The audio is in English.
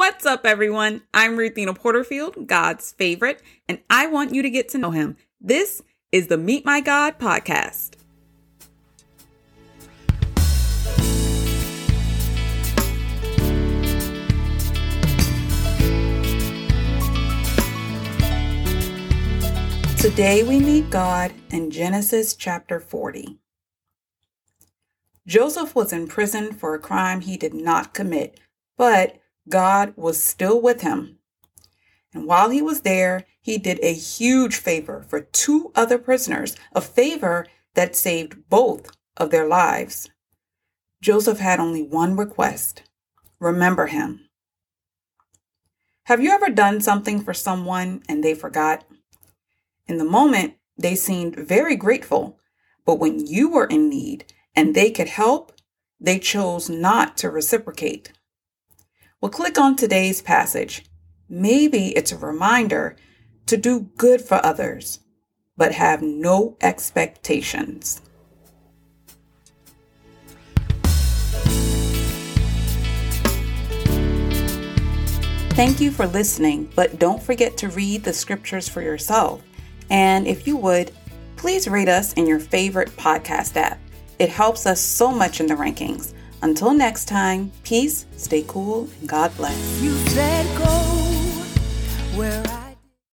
What's up, everyone? I'm Ruthina Porterfield, God's favorite, and I want you to get to know him. This is the Meet My God podcast. Today we meet God in Genesis chapter 40. Joseph was in prison for a crime he did not commit, but God was still with him. And while he was there, he did a huge favor for two other prisoners, a favor that saved both of their lives. Joseph had only one request remember him. Have you ever done something for someone and they forgot? In the moment, they seemed very grateful, but when you were in need and they could help, they chose not to reciprocate. Well, click on today's passage. Maybe it's a reminder to do good for others, but have no expectations. Thank you for listening, but don't forget to read the scriptures for yourself. And if you would, please rate us in your favorite podcast app. It helps us so much in the rankings. Until next time, peace, stay cool, and God bless.